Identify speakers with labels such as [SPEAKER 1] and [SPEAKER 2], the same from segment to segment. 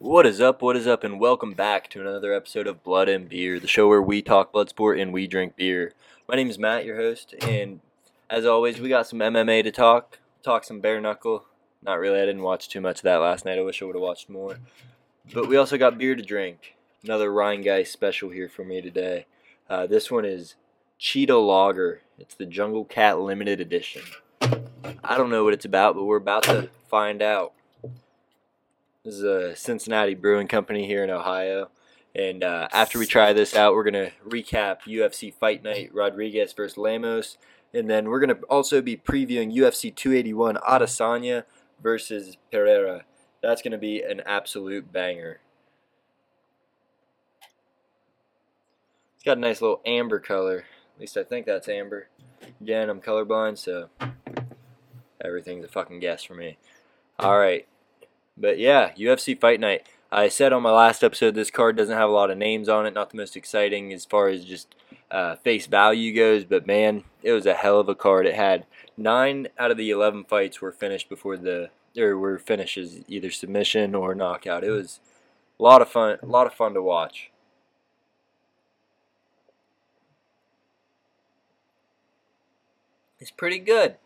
[SPEAKER 1] What is up? What is up? And welcome back to another episode of Blood and Beer, the show where we talk blood sport and we drink beer. My name is Matt, your host, and as always, we got some MMA to talk, talk some bare knuckle. Not really, I didn't watch too much of that last night. I wish I would have watched more. But we also got beer to drink. Another Rhinegeist special here for me today. Uh, this one is Cheetah Lager. It's the Jungle Cat Limited Edition. I don't know what it's about, but we're about to find out. This is a Cincinnati Brewing Company here in Ohio. And uh, after we try this out, we're going to recap UFC Fight Night Rodriguez versus Lemos. And then we're going to also be previewing UFC 281 Adesanya versus Pereira. That's going to be an absolute banger. It's got a nice little amber color. At least I think that's amber. Again, I'm colorblind, so everything's a fucking guess for me. All right. But yeah, UFC Fight Night. I said on my last episode this card doesn't have a lot of names on it, not the most exciting as far as just uh, face value goes, but man, it was a hell of a card. It had nine out of the 11 fights were finished before the, or were finishes either submission or knockout. It was a lot of fun, a lot of fun to watch. It's pretty good.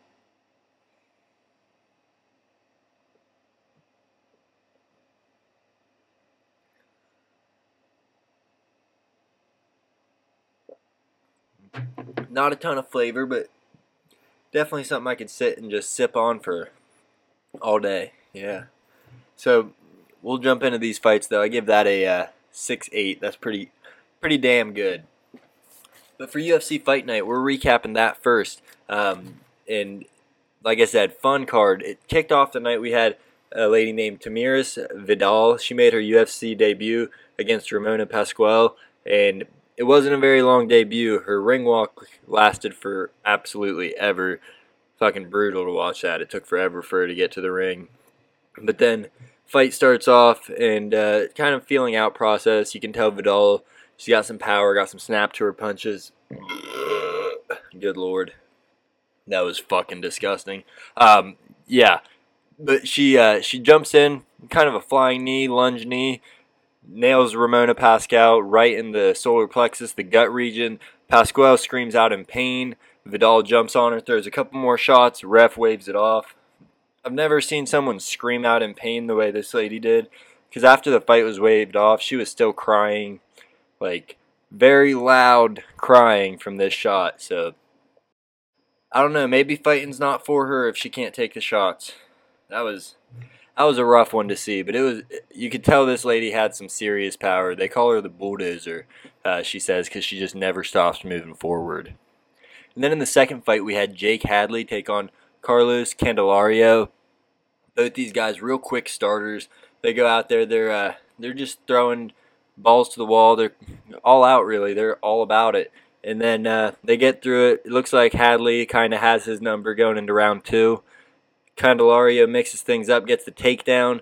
[SPEAKER 1] Not a ton of flavor, but definitely something I could sit and just sip on for all day. Yeah. So we'll jump into these fights though. I give that a uh, six eight. That's pretty pretty damn good. But for UFC Fight Night, we're recapping that first. Um, and like I said, fun card. It kicked off the night. We had a lady named Tamiris Vidal. She made her UFC debut against Ramona Pascual, and it wasn't a very long debut. Her ring walk lasted for absolutely ever. Fucking brutal to watch that. It took forever for her to get to the ring. But then fight starts off and uh, kind of feeling out process. You can tell Vidal she got some power, got some snap to her punches. Good lord, that was fucking disgusting. Um, yeah, but she uh, she jumps in, kind of a flying knee, lunge knee, nails Ramona Pascual right in the solar plexus, the gut region. Pascual screams out in pain. Vidal jumps on her, throws a couple more shots. Ref waves it off. I've never seen someone scream out in pain the way this lady did. Because after the fight was waved off, she was still crying, like very loud crying from this shot. So I don't know. Maybe fighting's not for her if she can't take the shots. That was that was a rough one to see, but it was you could tell this lady had some serious power. They call her the bulldozer, uh, she says, because she just never stops moving forward. And then in the second fight, we had Jake Hadley take on Carlos Candelario. Both these guys, real quick starters. They go out there, they're uh, they're just throwing balls to the wall. They're all out, really. They're all about it. And then uh, they get through it. It looks like Hadley kind of has his number going into round two. Candelario mixes things up, gets the takedown,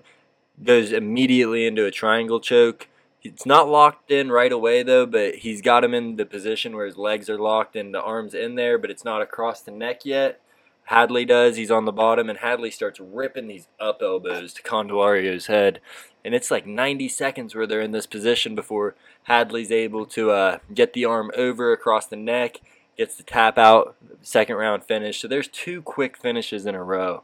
[SPEAKER 1] goes immediately into a triangle choke. It's not locked in right away though, but he's got him in the position where his legs are locked and the arms in there, but it's not across the neck yet. Hadley does. He's on the bottom, and Hadley starts ripping these up elbows to Candelario's head. And it's like 90 seconds where they're in this position before Hadley's able to uh, get the arm over across the neck, gets the tap out, second round finish. So there's two quick finishes in a row.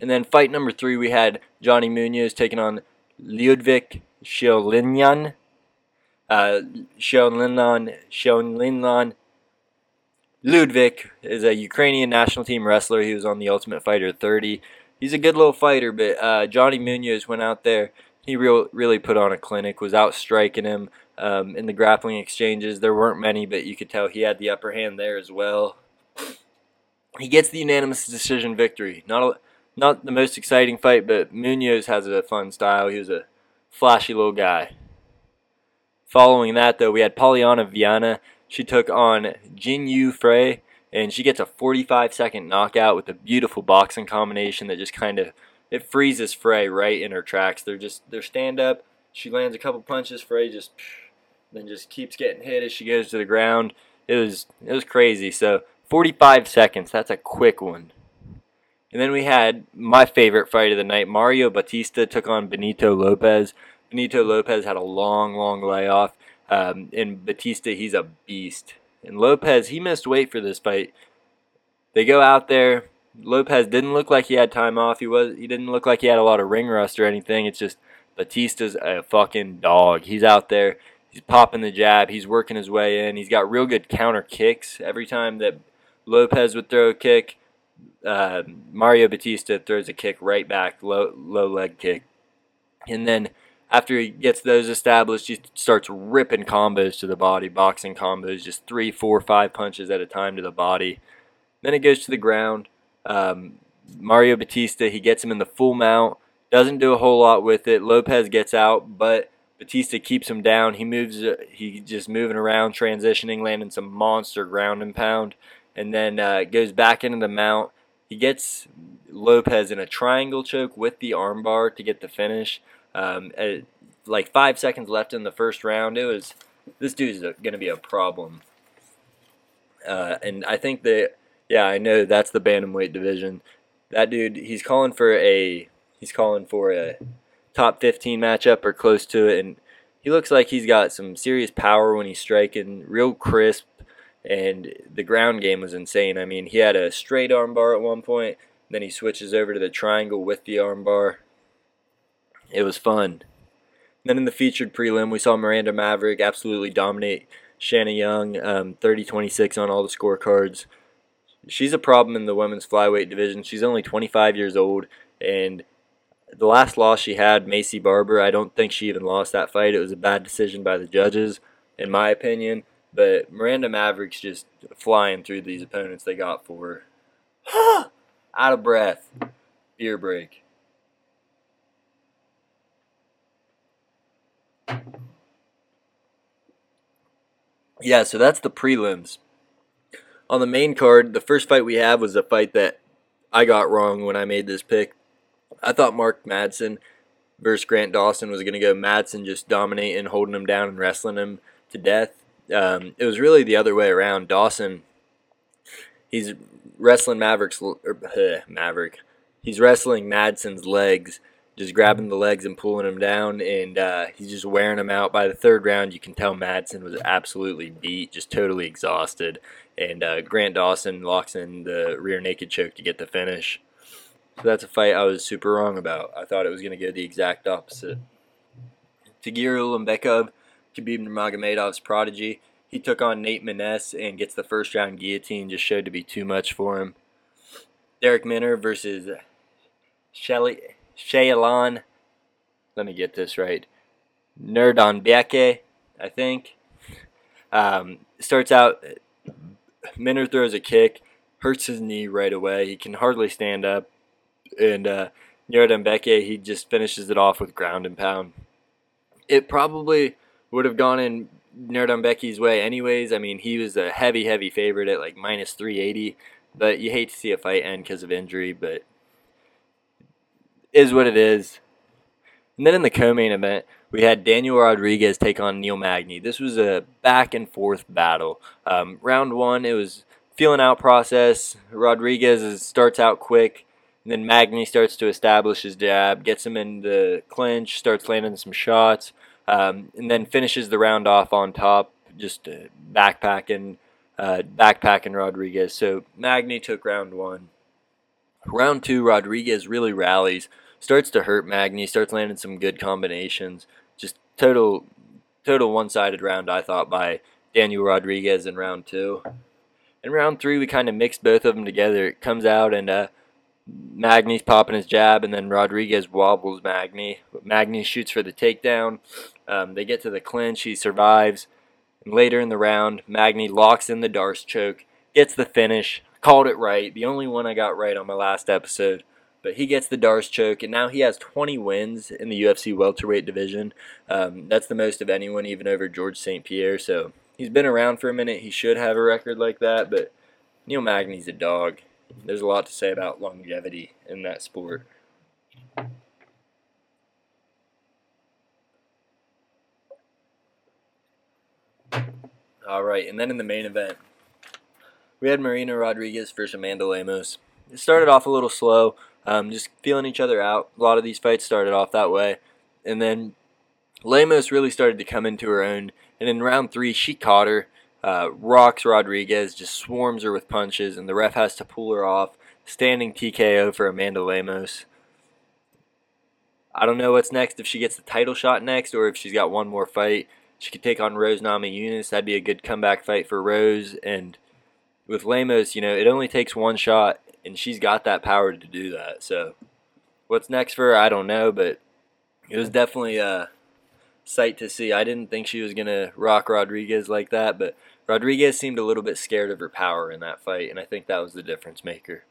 [SPEAKER 1] And then fight number three, we had Johnny Munoz taking on Ludwig Sholinian. Uh, Sholinian, Sholinian Ludwig is a Ukrainian national team wrestler. He was on the Ultimate Fighter 30. He's a good little fighter, but uh, Johnny Munoz went out there. He real, really put on a clinic, was out striking him um, in the grappling exchanges. There weren't many, but you could tell he had the upper hand there as well. He gets the unanimous decision victory. Not a, not the most exciting fight, but Munoz has a fun style. He was a flashy little guy. Following that, though, we had Polyana Viana she took on Jinh Yu Frey, and she gets a 45 second knockout with a beautiful boxing combination that just kind of it freezes Frey right in her tracks. They're just they're stand up. She lands a couple punches. Frey just then just keeps getting hit as she goes to the ground. It was it was crazy. So 45 seconds. That's a quick one. And then we had my favorite fight of the night. Mario Bautista took on Benito Lopez. Benito Lopez had a long, long layoff. Um, and Bautista, he's a beast. And Lopez, he missed weight for this fight. They go out there. Lopez didn't look like he had time off. He was. He didn't look like he had a lot of ring rust or anything. It's just Bautista's a fucking dog. He's out there. He's popping the jab. He's working his way in. He's got real good counter kicks. Every time that Lopez would throw a kick, uh, Mario Bautista throws a kick right back, low low leg kick, and then after he gets those established, he starts ripping combos to the body, boxing combos, just three, four, five punches at a time to the body. Then it goes to the ground. Um, Mario Bautista, he gets him in the full mount, doesn't do a whole lot with it. Lopez gets out, but Bautista keeps him down. He moves, uh, he just moving around, transitioning, landing some monster ground and pound, and then uh, goes back into the mount. He gets Lopez in a triangle choke with the armbar to get the finish. Um, at, like five seconds left in the first round, it was this dude's going to be a problem. Uh, and I think that yeah, I know that's the bantamweight division. That dude, he's calling for a he's calling for a top 15 matchup or close to it, and he looks like he's got some serious power when he's striking, real crisp, and the ground game was insane. I mean, he had a straight armbar at one point, then he switches over to the triangle with the armbar. It was fun. Then in the featured prelim, we saw Miranda Maverick absolutely dominate Shanna Young, um, 30-26 on all the scorecards. She's a problem in the women's flyweight division. She's only 25 years old, and the last loss she had, Maycee Barber, I don't think she even lost that fight. It was a bad decision by the judges, in my opinion. But Miranda Maverick's just flying through these opponents they got for her. Out of breath. Beer break. Yeah, so that's the prelims. On the main card, the first fight we have was a fight that I got wrong when I made this pick. I thought Mark Madsen versus Grant Dawson was going to go Madsen just dominating, holding him down, and wrestling him to death. Um, it was really the other way around. Dawson, he's wrestling Maverick's or, uh, Maverick. He's wrestling Madsen's legs just grabbing the legs and pulling him down, and uh, he's just wearing him out. By the third round, you can tell Madsen was absolutely beat, just totally exhausted. And uh, Grant Dawson locks in the rear naked choke to get the finish. So that's a fight I was super wrong about. I thought it was going to go the exact opposite. Tagir Ulanbekov, Khabib Nurmagomedov's prodigy, he took on Nate Maness and gets the first round guillotine. Just showed to be too much for him. Darrick Minner versus Shelly Shaylon, let me get this right, Nerdonbeke, I think. Um, starts out, Minner throws a kick, hurts his knee right away. He can hardly stand up. And uh, Nerdonbeke, he just finishes it off with ground and pound. It probably would have gone in Nerdonbeke's way anyways. I mean, he was a heavy, heavy favorite at like minus 380. But you hate to see a fight end because of injury, but is what it is. And then in the co-main event, we had Daniel Rodriguez take on Neil Magny. This was a back and forth battle. Um, round one, it was feeling out process. Rodriguez starts out quick, and then Magny starts to establish his jab, gets him in the clinch, starts landing some shots, um, and then finishes the round off on top, just uh, backpacking, uh, backpacking Rodriguez. So Magny took round one. Round two, Rodriguez really rallies, starts to hurt Magny, starts landing some good combinations. Just total, total one-sided round, I thought, by Daniel Rodriguez in round two. In round three, we kind of mixed both of them together. It comes out and uh, Magny's popping his jab, and then Rodriguez wobbles Magny. Magny shoots for the takedown. Um, they get to the clinch. He survives. And later in the round, Magny locks in the D'Arce choke, gets the finish called it right. The only one I got right on my last episode. But he gets the D'Arce choke, and now he has 20 wins in the UFC welterweight division. Um, that's the most of anyone, even over George St. Pierre. So he's been around for a minute. He should have a record like that. But Neil Magny's a dog. There's a lot to say about longevity in that sport. All right, and then in the main event, we had Marina Rodriguez versus Amanda Lemos. it started off a little slow, um, just feeling each other out. A lot of these fights started off that way, and then Lemos really started to come into her own. And in round three, she caught her, uh, rocks Rodriguez, just swarms her with punches, and the ref has to pull her off. Standing TKO for Amanda Lemos. I don't know what's next if she gets the title shot next or if she's got one more fight. She could take on Rose Nami Namajunas. That'd be a good comeback fight for Rose. And with Lemos, you know, it only takes one shot, and she's got that power to do that. So, what's next for her, I don't know, but it was definitely a sight to see. I didn't think she was going to rock Rodriguez like that, but Rodriguez seemed a little bit scared of her power in that fight, and I think that was the difference maker.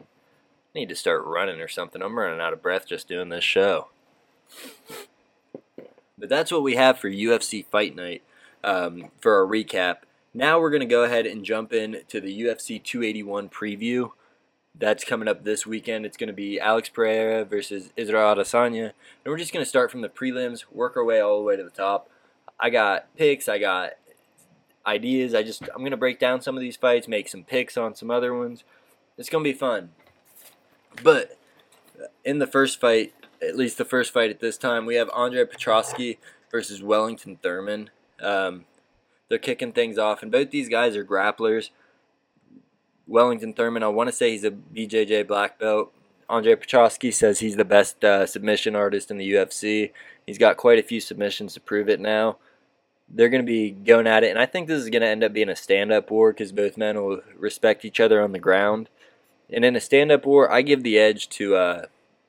[SPEAKER 1] I need to start running or something. I'm running out of breath just doing this show. But that's what we have for UFC Fight Night um, for our recap. Now we're going to go ahead and jump in to the UFC 281 preview. That's coming up this weekend. It's going to be Alex Pereira versus Israel Adesanya. And we're just going to start from the prelims, work our way all the way to the top. I got picks, I got ideas. I just I'm going to break down some of these fights, make some picks on some other ones. It's going to be fun. But in the first fight, at least the first fight at this time, we have Andre Petroski versus Wellington Turman. Um, they're kicking things off, and both these guys are grapplers. Wellington Turman, I want to say he's a BJJ black belt. Andre Petroski says he's the best uh, submission artist in the UFC. He's got quite a few submissions to prove it now. They're going to be going at it, and I think this is going to end up being a stand up war because both men will respect each other on the ground. And in a stand up war, I give the edge to uh,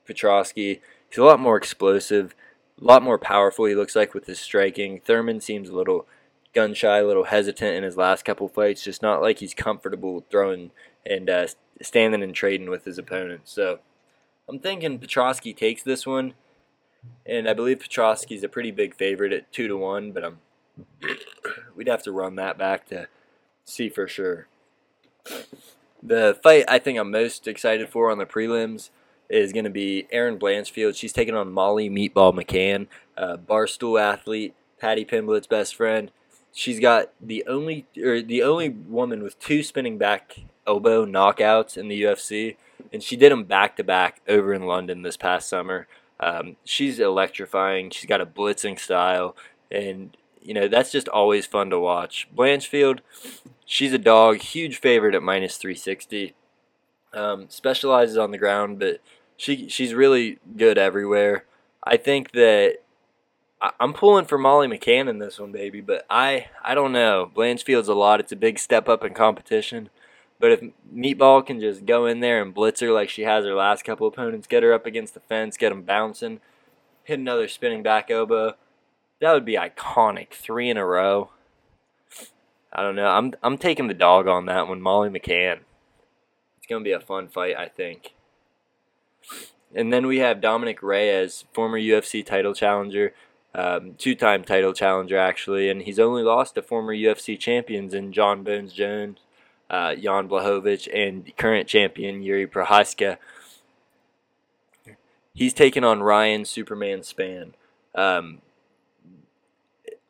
[SPEAKER 1] Petroski. He's a lot more explosive, a lot more powerful, he looks like, with his striking. Turman seems a little gun shy, a little hesitant in his last couple fights. Just not like he's comfortable throwing and uh, standing and trading with his opponent. So I'm thinking Petroski takes this one, and I believe Petroski's a pretty big favorite at two to one. But I'm we'd have to run that back to see for sure. The fight I think I'm most excited for on the prelims is going to be Erin Blanchfield. She's taking on Molly Meatball McCann, a barstool athlete, Paddy Pimblett's best friend she's got the only or the only woman with two spinning back elbow knockouts in the UFC, and she did them back to back over in London this past summer. Um, she's electrifying. She's got a blitzing style, and you know that's just always fun to watch. Blanchfield, she's a dog, huge favorite at minus three sixty. Um, specializes on the ground, but she she's really good everywhere. I think that I'm pulling for Molly McCann in this one, baby, but I I don't know. Blanchfield's a lot. It's a big step up in competition. But if Meatball can just go in there and blitz her like she has her last couple opponents, get her up against the fence, get them bouncing, hit another spinning back elbow, that would be iconic. Three in a row. I don't know. I'm I'm taking the dog on that one, Molly McCann. It's gonna be a fun fight, I think. And then we have Dominick Reyes, former UFC title challenger, um, two-time title challenger actually, and he's only lost to former UFC champions in Jon Bones Jones, uh, Jan Blachowicz, and current champion Yuri Prochazka. He's taken on Ryan Superman Spann. Um,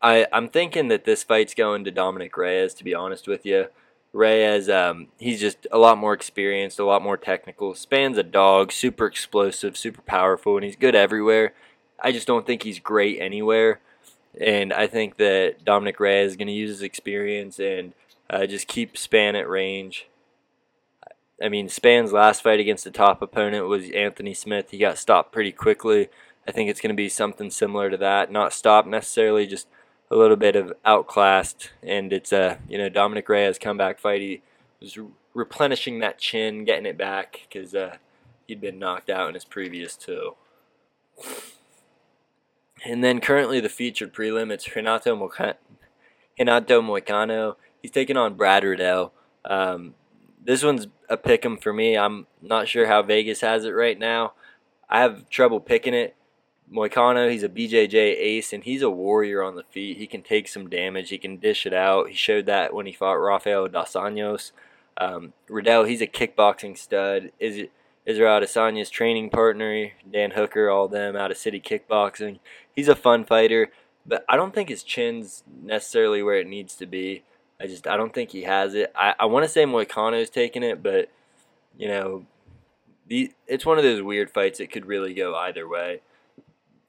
[SPEAKER 1] I I'm thinking that this fight's going to Dominick Reyes. To be honest with you, Reyes um, he's just a lot more experienced, a lot more technical. Spann's a dog, super explosive, super powerful, and he's good everywhere. I just don't think he's great anywhere. And I think that Dominick Reyes is going to use his experience and uh, just keep Spann at range. I mean, Spann's last fight against the top opponent was Anthony Smith. He got stopped pretty quickly. I think it's going to be something similar to that. Not stopped necessarily, just a little bit of outclassed. And it's a you know Dominick Reyes comeback fight. He was replenishing that chin, getting it back because uh, he'd been knocked out in his previous two. And then currently the featured prelim, it's Renato, Moca- Renato Moicano. He's taking on Brad Riddell. Um, this one's a pick 'em for me. I'm not sure how Vegas has it right now. I have trouble picking it. Moicano, he's a BJJ ace, and he's a warrior on the feet. He can take some damage. He can dish it out. He showed that when he fought Rafael Dos Anjos. Um, Riddell, he's a kickboxing stud. Is Israel Adesanya's training partner, Dan Hooker, all them out of City Kickboxing. He's a fun fighter, but I don't think his chin's necessarily where it needs to be. I just I don't think he has it. I, I want to say Moicano's taking it, but you know, the it's one of those weird fights that could really go either way.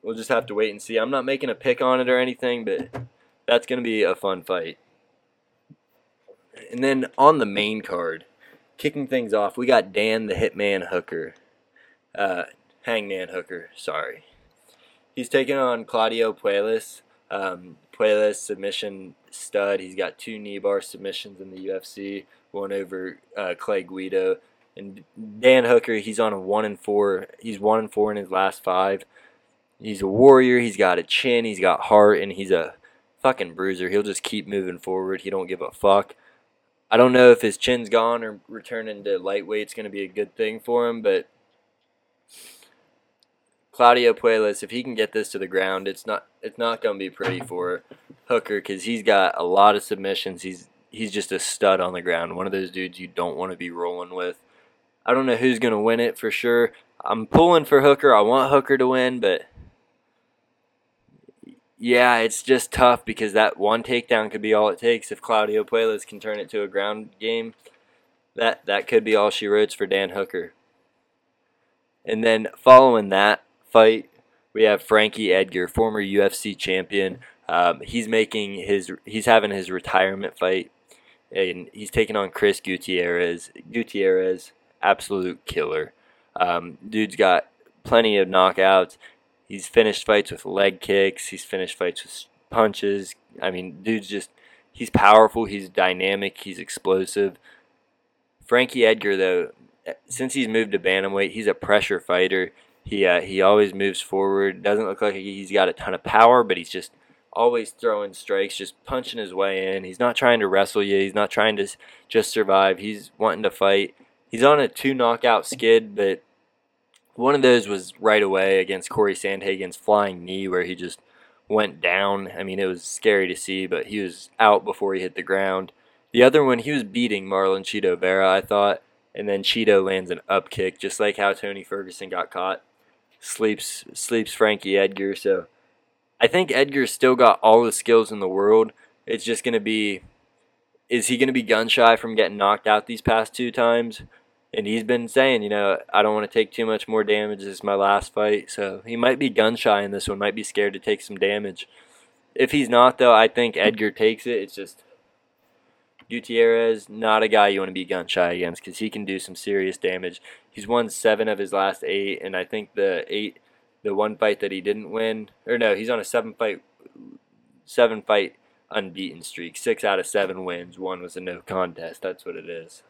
[SPEAKER 1] We'll just have to wait and see. I'm not making a pick on it or anything, but that's going to be a fun fight. And then on the main card, kicking things off, we got Dan the Hitman Hooker. Uh, Hangman Hooker, sorry. He's taking on Claudio Puelles. Um, Puelles submission stud. He's got two knee bar submissions in the UFC, one over uh, Clay Guida. And Dan Hooker, he's on a one and four. He's one and four in his last five. He's a warrior. He's got a chin. He's got heart, and he's a fucking bruiser. He'll just keep moving forward. He don't give a fuck. I don't know if his chin's gone or returning to lightweight's going to be a good thing for him, but Claudio Puelles, if he can get this to the ground, it's not it's not going to be pretty for Hooker because he's got a lot of submissions. He's he's just a stud on the ground. One of those dudes you don't want to be rolling with. I don't know who's going to win it for sure. I'm pulling for Hooker. I want Hooker to win, but yeah, it's just tough because that one takedown could be all it takes. If Claudio Puelles can turn it to a ground game, that that could be all she wrote for Dan Hooker. And then following that, fight, we have Frankie Edgar, former UFC champion. Um, he's making his he's having his retirement fight, and he's taking on Chris Gutierrez. Gutierrez, absolute killer. Um, dude's got plenty of knockouts. He's finished fights with leg kicks. He's finished fights with punches. I mean, dude's just he's powerful. He's dynamic. He's explosive. Frankie Edgar, though, since he's moved to bantamweight, he's a pressure fighter. He uh, he always moves forward. Doesn't look like he's got a ton of power, but he's just always throwing strikes, just punching his way in. He's not trying to wrestle you. He's not trying to just survive. He's wanting to fight. He's on a two knockout skid, but one of those was right away against Cory Sandhagen's flying knee, where he just went down. I mean, it was scary to see, but he was out before he hit the ground. The other one, he was beating Marlon Chito Vera, I thought, and then Chito lands an up kick, just like how Tony Ferguson got caught sleeps sleeps Frankie Edgar. So I think Edgar's still got all the skills in the world. It's just gonna be is he gonna be gun shy from getting knocked out these past two times? And he's been saying, you know, I don't want to take too much more damage. This is my last fight. So he might be gun shy in this one, might be scared to take some damage. If he's not though, I think Edgar takes it. It's just Gutierrez, not a guy you want to be gun shy against because he can do some serious damage. He's won seven of his last eight, and I think the eight, the one fight that he didn't win, or no, he's on a seven fight, seven fight unbeaten streak. Six out of seven wins. One was a no contest. That's what it is.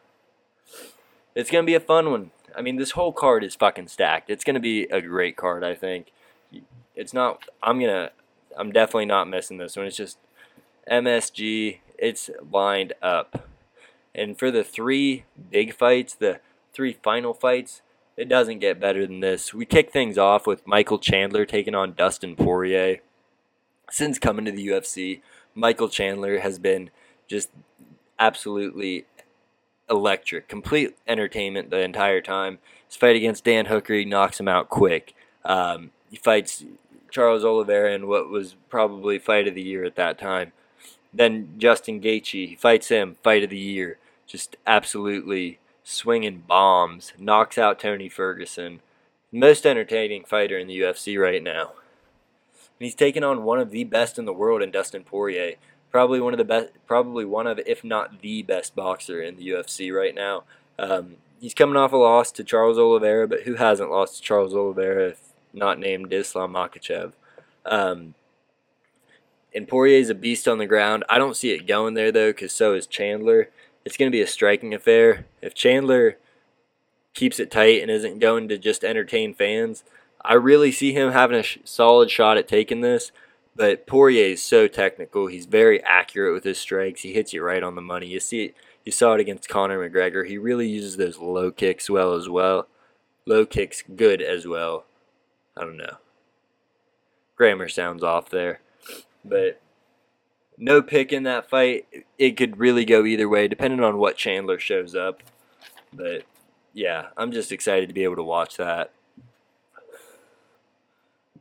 [SPEAKER 1] It's gonna be a fun one. I mean, this whole card is fucking stacked. It's gonna be a great card. I think. It's not. I'm gonna. I'm definitely not missing this one. It's just MSG it's lined up. And for the three big fights, the three final fights, it doesn't get better than this. We kick things off with Michael Chandler taking on Dustin Poirier. Since coming to the UFC, Michael Chandler has been just absolutely electric, complete entertainment the entire time. His fight against Dan Hooker, he knocks him out quick. Um, he fights Charles Oliveira in what was probably fight of the year at that time. Then Justin Gaethje fights him, fight of the year. Just absolutely swinging bombs, knocks out Tony Ferguson. Most entertaining fighter in the UFC right now. And he's taken on one of the best in the world in Dustin Poirier. Probably one of the best, probably one of, if not the best boxer in the UFC right now. Um, he's coming off a loss to Charles Oliveira, but who hasn't lost to Charles Oliveira if not named Islam Makhachev? Um, and Poirier's a beast on the ground. I don't see it going there though, because so is Chandler. It's going to be a striking affair. If Chandler keeps it tight and isn't going to just entertain fans, I really see him having a sh- solid shot at taking this. But Poirier is so technical. He's very accurate with his strikes. He hits you right on the money. You see. You saw it against Conor McGregor. He really uses those low kicks well as well. Low kicks good as well. I don't know. Grammar sounds off there. But no pick in that fight. It could really go either way, depending on what Chandler shows up. But yeah, I'm just excited to be able to watch that.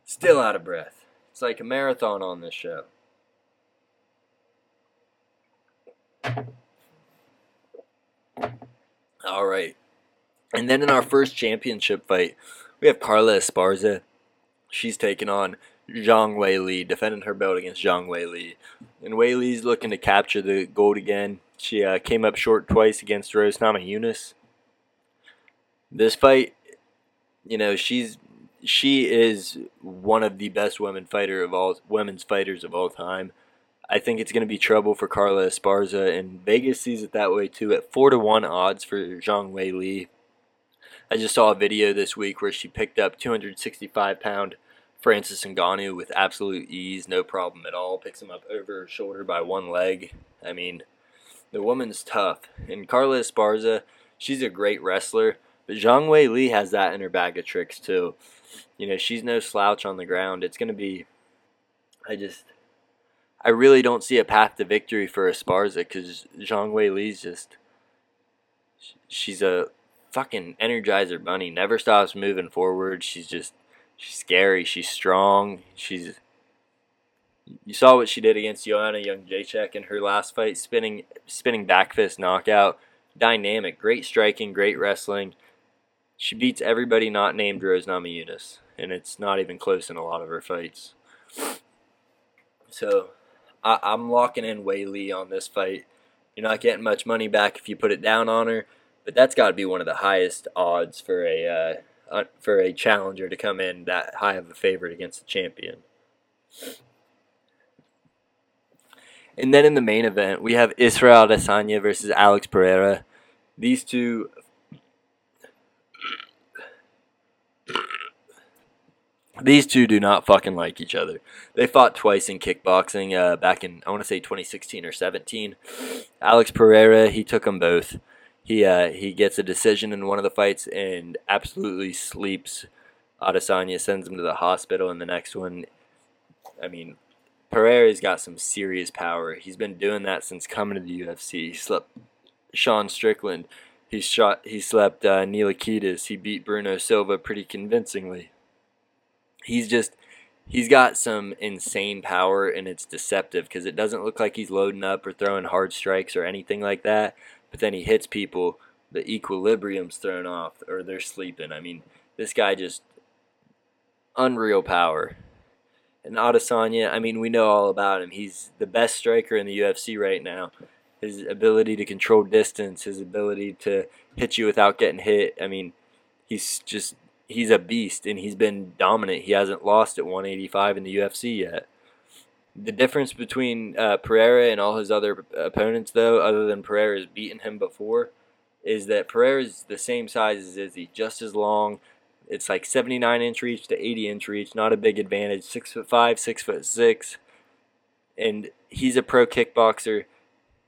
[SPEAKER 1] Still out of breath. It's like a marathon on this show. All right. And then in our first championship fight, we have Carla Esparza. She's taking on Zhang Weili, defending her belt against Zhang Weili. And Weili's looking to capture the gold again. She uh, came up short twice against Rose Namajunas. This fight, you know, she's she is one of the best women fighter of all women's fighters of all time. I think it's going to be trouble for Carla Esparza, and Vegas sees it that way too. At four to one odds for Zhang Weili. I just saw a video this week where she picked up 265 pound Francis Ngannou with absolute ease, no problem at all. Picks him up over her shoulder by one leg. I mean, the woman's tough, and Carla Esparza, she's a great wrestler. But Zhang Weili has that in her bag of tricks too. You know, she's no slouch on the ground. It's going to be. I just. I really don't see a path to victory for Esparza because Zhang Weili's just. She's a fucking energizer bunny. Never stops moving forward. She's just. She's scary. She's strong. She's. You saw what she did against Joanna Jędrzejczyk in her last fight, spinning spinning back fist knockout. Dynamic, great striking, great wrestling she beats everybody not named Rose Namajunas, and it's not even close in a lot of her fights. So I, am locking in Weili on this fight. You're not getting much money back if you put it down on her, but that's got to be one of the highest odds for a uh, for a challenger to come in that high of a favorite against the champion. And then in the main event, we have Israel Adesanya versus Alex Pereira. These two These two do not fucking like each other. They fought twice in kickboxing uh, back in, I want to say 2016 or 17. Alex Pereira, he took them both. He, uh, he gets a decision in one of the fights and absolutely sleeps. Adesanya sends him to the hospital in the next one. I mean, Pereira's got some serious power. He's been doing that since coming to the UFC. He slept Sean Strickland. He shot. He slept uh, Nilikitis. He beat Bruno Silva pretty convincingly he's just he's got some insane power and it's deceptive because it doesn't look like he's loading up or throwing hard strikes or anything like that. But then he hits people, the equilibrium's thrown off or they're sleeping. I mean, this guy just unreal power. And Adesanya, I mean, we know all about him. He's the best striker in the UFC right now. His ability to control distance, his ability to hit you without getting hit. I mean, he's just he's a beast and he's been dominant. He hasn't lost at 185 in the UFC yet. The difference between uh, Pereira and all his other opponents, though, other than Pereira's beaten him before, is that Pereira's the same size as Izzy, just as long. It's like 79 inch reach to 80 inch reach, not a big advantage. Six foot five, six foot six, and he's a pro kickboxer.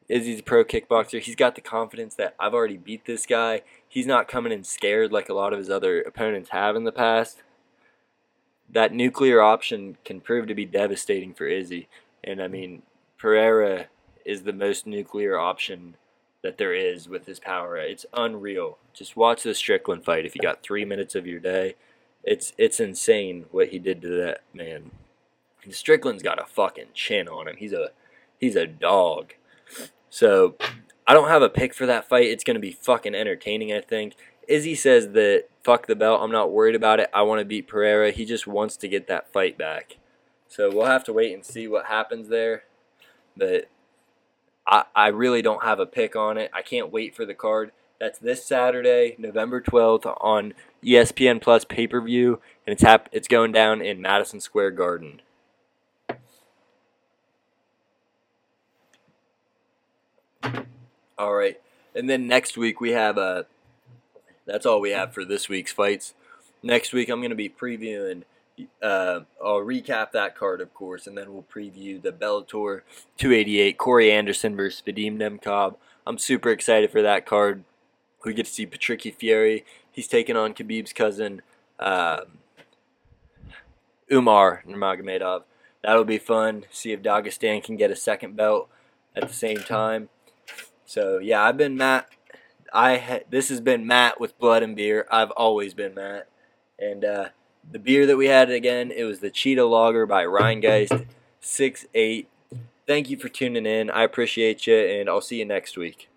[SPEAKER 1] Izzy's a pro kickboxer. He's got the confidence that I've already beat this guy. He's not coming in scared like a lot of his other opponents have in the past. That nuclear option can prove to be devastating for Izzy. And I mean, Pereira is the most nuclear option that there is with his power. It's unreal. Just watch the Strickland fight if you got three minutes of your day. It's it's insane what he did to that man. Strickland's got a fucking chin on him. He's a he's a dog. So I don't have a pick for that fight. It's going to be fucking entertaining, I think. Izzy says that fuck the belt. I'm not worried about it. I want to beat Pereira. He just wants to get that fight back. So we'll have to wait and see what happens there. But I, I really don't have a pick on it. I can't wait for the card. That's this Saturday, November 12th on ESPN Plus pay-per-view and it's hap- it's going down in Madison Square Garden. All right. And then next week we have a. that's all we have for this week's fights. Next week I'm going to be previewing uh, I'll recap that card, of course, and then we'll preview the Bellator 288 Corey Anderson versus Vadim Nemkov. I'm super excited for that card. We get to see Patricky Freire. He's taking on Khabib's cousin, uh, Umar Nurmagomedov. That'll be fun. See if Dagestan can get a second belt at the same time. So yeah, I've been Matt. I ha- this has been Matt with Blood and Beer. I've always been Matt, and uh, the beer that we had again, it was the Cheetah Lager by Rhinegeist, six eight. Thank you for tuning in. I appreciate you, and I'll see you next week.